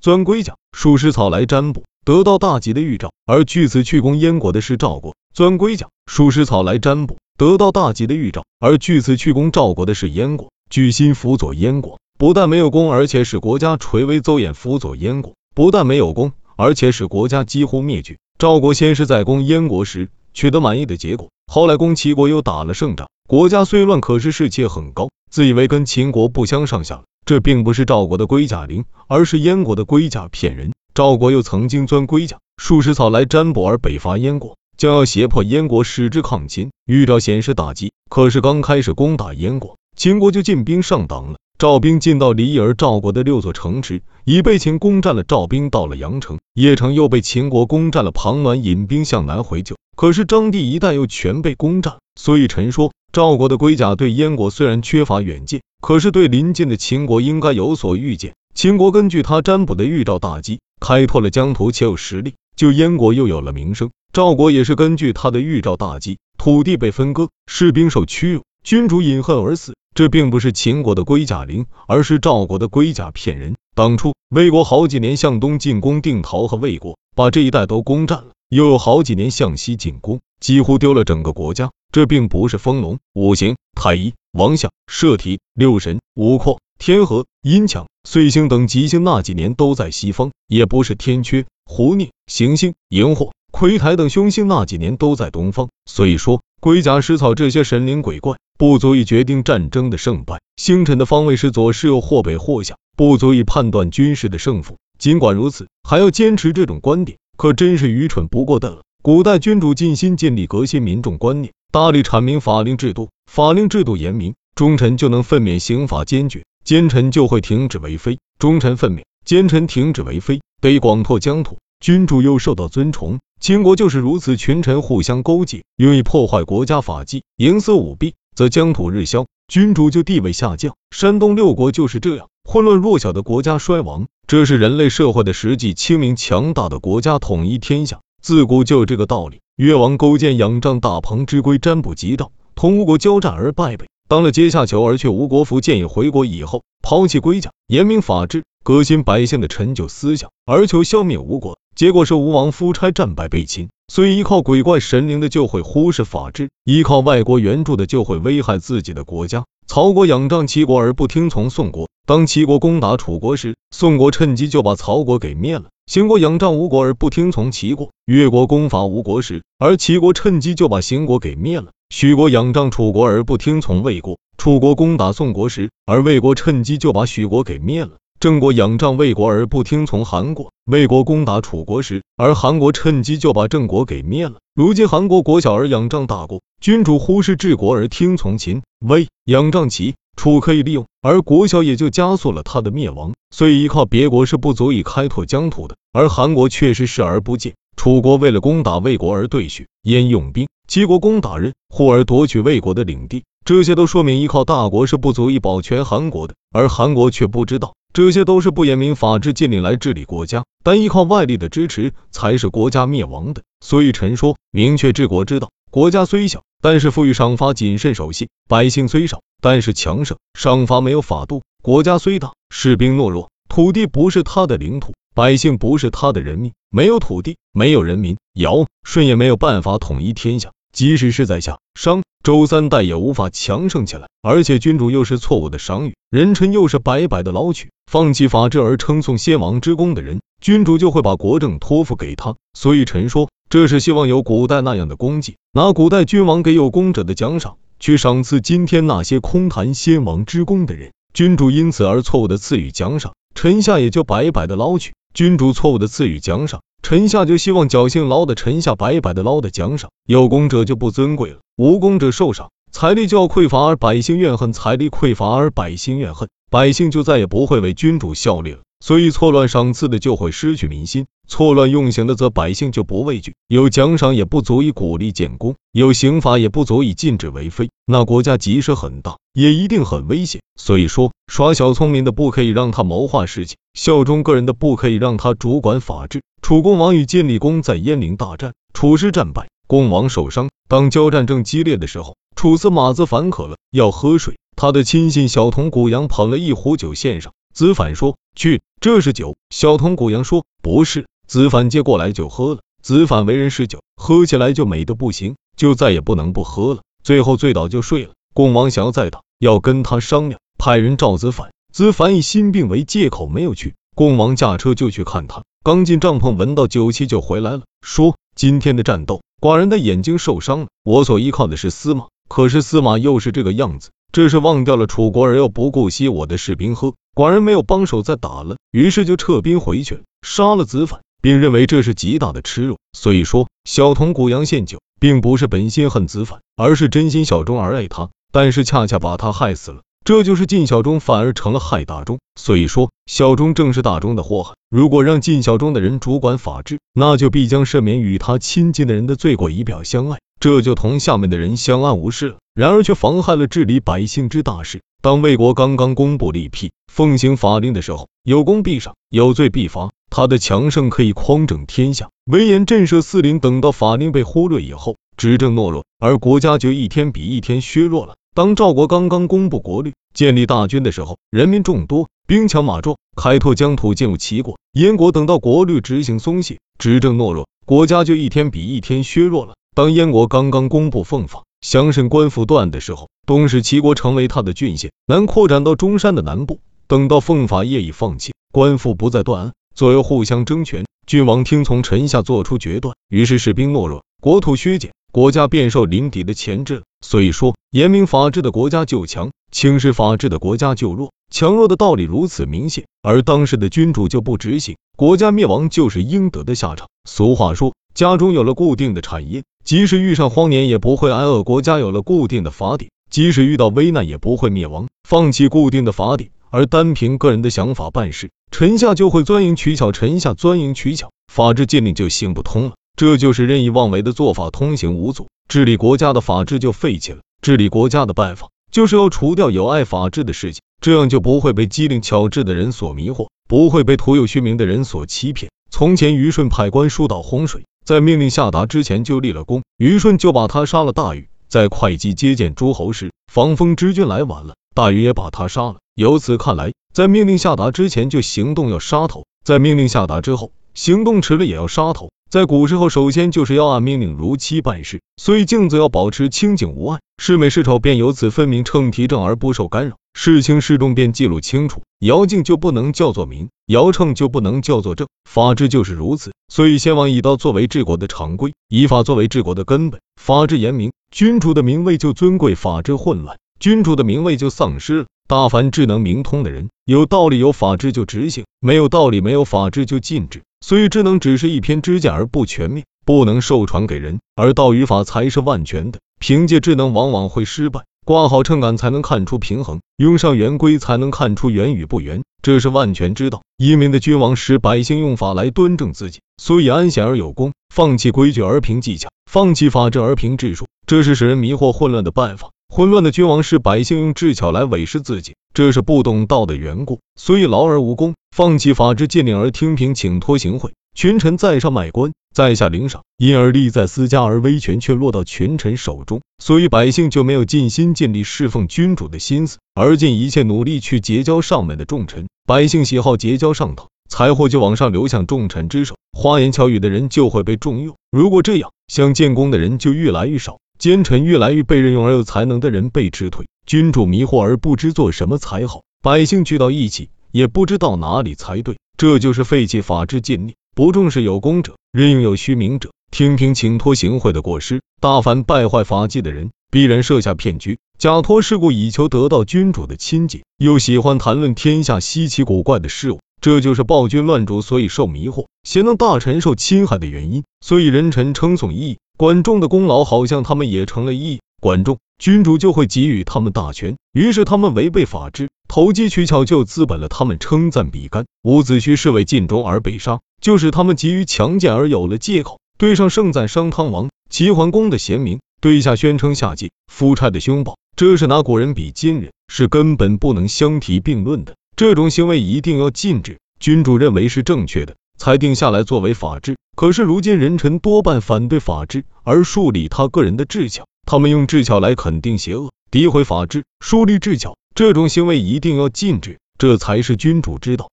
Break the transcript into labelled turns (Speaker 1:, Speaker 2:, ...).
Speaker 1: 钻龟甲，数食草来占卜，得到大吉的预兆。而据此去攻燕国的是赵国，钻龟甲，数食草来占卜，得到大吉的预兆。而据此去攻赵国的是燕国，巨心辅佐燕国，不但没有功，而且使国家垂危邹衍；辅佐燕国，不但没有功，而且使国家几乎灭绝。赵国先是在攻燕国时取得满意的结果，后来攻齐国又打了胜仗，国家虽乱，可是士气很高，自以为跟秦国不相上下。这并不是赵国的龟甲灵，而是燕国的龟甲骗人。赵国又曾经钻龟甲、数十草来占卜而北伐燕国，将要胁迫燕国使之抗秦。预兆显示打击，可是刚开始攻打燕国，秦国就进兵上党了。赵兵进到离而赵国的六座城池，已被秦攻占了。赵兵到了阳城、邺城，又被秦国攻占了。庞暖引兵向南回救，可是张地一带又全被攻占。所以臣说，赵国的龟甲对燕国虽然缺乏远见。可是对临近的秦国应该有所预见，秦国根据他占卜的预兆大计，开拓了疆土且有实力，就燕国又有了名声。赵国也是根据他的预兆大计，土地被分割，士兵受屈辱，君主饮恨而死。这并不是秦国的龟甲灵，而是赵国的龟甲骗人。当初魏国好几年向东进攻定陶和魏国，把这一带都攻占了，又有好几年向西进攻，几乎丢了整个国家。这并不是风龙、五行、太一。王相、射提、六神、五阔、天河、阴强、岁星等吉星那几年都在西方，也不是天缺、胡孽、行星、荧惑、魁台等凶星那几年都在东方。所以说，龟甲石草这些神灵鬼怪不足以决定战争的胜败。星辰的方位是左是右，或北或下，不足以判断军事的胜负。尽管如此，还要坚持这种观点，可真是愚蠢不过的了。古代君主尽心尽力革新民众观念。大力阐明法令制度，法令制度严明，忠臣就能奋勉刑法坚决，奸臣就会停止为非。忠臣奋勉，奸臣停止为非，得以广拓疆土，君主又受到尊崇。秦国就是如此，群臣互相勾结，愿意破坏国家法纪，营私舞弊，则疆土日消，君主就地位下降。山东六国就是这样，混乱弱小的国家衰亡，这是人类社会的实际。清明强大的国家统一天下，自古就有这个道理。越王勾践仰仗大鹏之龟占卜吉兆，同吴国交战而败北，当了阶下囚，而却吴国夫建议回国以后，抛弃龟甲，严明法治，革新百姓的陈旧思想，而求消灭吴国。结果是吴王夫差战败被擒。所以依靠鬼怪神灵的就会忽视法治，依靠外国援助的就会危害自己的国家。曹国仰仗齐国而不听从宋国，当齐国攻打楚国时，宋国趁机就把曹国给灭了。邢国仰仗吴国而不听从齐国，越国攻伐吴国时，而齐国趁机就把邢国给灭了。许国仰仗楚国而不听从魏国，楚国攻打宋国时，而魏国趁机就把许国给灭了。郑国仰仗魏国而不听从韩国，魏国攻打楚国时，而韩国趁机就把郑国给灭了。如今韩国国小而仰仗大国，君主忽视治国而听从秦、魏，仰仗齐。楚可以利用，而国小也就加速了他的灭亡。所以依靠别国是不足以开拓疆土的。而韩国确实视而不见。楚国为了攻打魏国而对许焉用兵，齐国攻打任忽而夺取魏国的领地，这些都说明依靠大国是不足以保全韩国的。而韩国却不知道，这些都是不严明法治禁令来治理国家，但依靠外力的支持才是国家灭亡的。所以臣说，明确治国之道。国家虽小，但是赋予赏罚谨慎守信；百姓虽少，但是强盛，赏罚没有法度。国家虽大，士兵懦弱，土地不是他的领土，百姓不是他的人民，没有土地，没有人民，尧舜也没有办法统一天下。即使是在夏商周三代，也无法强盛起来。而且君主又是错误的赏与，人臣又是白白的捞取，放弃法治而称颂先王之功的人，君主就会把国政托付给他。所以臣说，这是希望有古代那样的功绩，拿古代君王给有功者的奖赏，去赏赐今天那些空谈先王之功的人。君主因此而错误的赐予奖赏，臣下也就白白的捞取。君主错误的赐予奖赏。臣下就希望侥幸捞的臣下白白的捞的奖赏，有功者就不尊贵了，无功者受赏，财力就要匮乏而百姓怨恨，财力匮乏而百姓怨恨，百姓就再也不会为君主效力了。所以错乱赏赐的就会失去民心，错乱用刑的则百姓就不畏惧。有奖赏也不足以鼓励建功，有刑罚也不足以禁止为非，那国家即使很大，也一定很危险。所以说，耍小聪明的不可以让他谋划事情，效忠个人的不可以让他主管法治。楚公王与晋厉公在鄢陵大战，楚师战败，公王受伤。当交战正激烈的时候，楚司马子反渴了，要喝水。他的亲信小童谷阳捧了一壶酒献上。子反说：“去，这是酒。小童古阳说，不是。子反接过来就喝了。子反为人是酒，喝起来就美的不行，就再也不能不喝了。最后醉倒就睡了。共王想要再打，要跟他商量，派人召子反。子反以心病为借口没有去。共王驾车就去看他，刚进帐篷，闻到酒气就回来了，说今天的战斗，寡人的眼睛受伤了。我所依靠的是司马，可是司马又是这个样子，这是忘掉了楚国而又不顾惜我的士兵喝。寡人没有帮手再打了，于是就撤兵回去，杀了子反。并认为这是极大的耻辱，所以说小童谷阳献酒，并不是本心恨子反，而是真心小钟而爱他，但是恰恰把他害死了，这就是晋小钟反而成了害大钟，所以说小钟正是大钟的祸害。如果让晋小钟的人主管法治，那就必将赦免与他亲近的人的罪过，以表相爱，这就同下面的人相安无事了。然而却妨害了治理百姓之大事。当魏国刚刚公布立辟奉行法令的时候，有功必赏，有罪必罚。他的强盛可以匡正天下，威严震慑四邻。等到法令被忽略以后，执政懦弱，而国家就一天比一天削弱了。当赵国刚刚公布国律，建立大军的时候，人民众多，兵强马壮，开拓疆土，进入齐国。燕国等到国律执行松懈，执政懦弱，国家就一天比一天削弱了。当燕国刚刚公布奉法，降审官府断的时候，东使齐国成为他的郡县，南扩展到中山的南部。等到奉法业已放弃，官府不再断案。左右互相争权，君王听从臣下做出决断，于是士兵懦弱，国土削减，国家便受邻敌的钳制。所以说，严明法治的国家就强，轻视法治的国家就弱。强弱的道理如此明显，而当时的君主就不执行，国家灭亡就是应得的下场。俗话说，家中有了固定的产业，即使遇上荒年也不会挨饿；国家有了固定的法典，即使遇到危难也不会灭亡。放弃固定的法典。而单凭个人的想法办事，臣下就会钻营取巧；臣下钻营取巧，法治禁令就行不通了。这就是任意妄为的做法，通行无阻，治理国家的法治就废弃了。治理国家的办法，就是要除掉有碍法治的事情，这样就不会被机灵巧智的人所迷惑，不会被徒有虚名的人所欺骗。从前虞舜派官疏导洪水，在命令下达之前就立了功，虞顺就把他杀了。大禹在会稽接见诸侯时，防风之君来晚了，大禹也把他杀了。由此看来，在命令下达之前就行动要杀头，在命令下达之后行动迟了也要杀头。在古时候，首先就是要按命令如期办事，所以镜子要保持清净无碍，是美是丑便由此分明，称提正而不受干扰，是轻是重便记录清楚。尧镜就不能叫做明，尧秤就不能叫做正，法治就是如此。所以先王以道作为治国的常规，以法作为治国的根本，法治严明，君主的名位就尊贵；法治混乱，君主的名位就丧失了。大凡智能明通的人，有道理有法治就执行，没有道理没有法治就禁止。所以智能只是一篇支架而不全面，不能授传给人；而道与法才是万全的。凭借智能往往会失败，挂好秤杆才能看出平衡，用上圆规才能看出圆与不圆，这是万全之道。英明的君王使百姓用法来端正自己，所以安闲而有功；放弃规矩而凭技巧，放弃法治而凭智术，这是使人迷惑混乱的办法。混乱的君王是百姓用智巧来伪饰自己，这是不懂道的缘故，所以劳而无功，放弃法治禁令而听凭请托行贿，群臣在上卖官，在下领赏，因而利在私家，而威权却落到群臣手中，所以百姓就没有尽心尽力侍奉君主的心思，而尽一切努力去结交上面的重臣。百姓喜好结交上头，财货就往上流向重臣之手，花言巧语的人就会被重用。如果这样，想建功的人就越来越少。奸臣越来越被任用，而有才能的人被支退，君主迷惑而不知做什么才好，百姓聚到一起也不知道哪里才对，这就是废弃法治禁令，不重视有功者，任用有虚名者，听凭请托行贿的过失。大凡败坏法纪的人，必然设下骗局，假托事故以求得到君主的亲近，又喜欢谈论天下稀奇古怪的事物，这就是暴君乱主所以受迷惑，贤能大臣受侵害的原因。所以人臣称颂义。管仲的功劳好像他们也成了义，管仲君主就会给予他们大权，于是他们违背法治，投机取巧就资本了他们称赞比干。伍子胥是为尽忠而被杀，就是他们急于强健而有了借口。对上盛赞商汤王齐桓公的贤明，对下宣称夏桀夫差的凶暴，这是拿古人比今人，是根本不能相提并论的。这种行为一定要禁止，君主认为是正确的。裁定下来作为法治，可是如今人臣多半反对法治，而树立他个人的智巧。他们用智巧来肯定邪恶，诋毁法治，树立智巧，这种行为一定要禁止，这才是君主之道。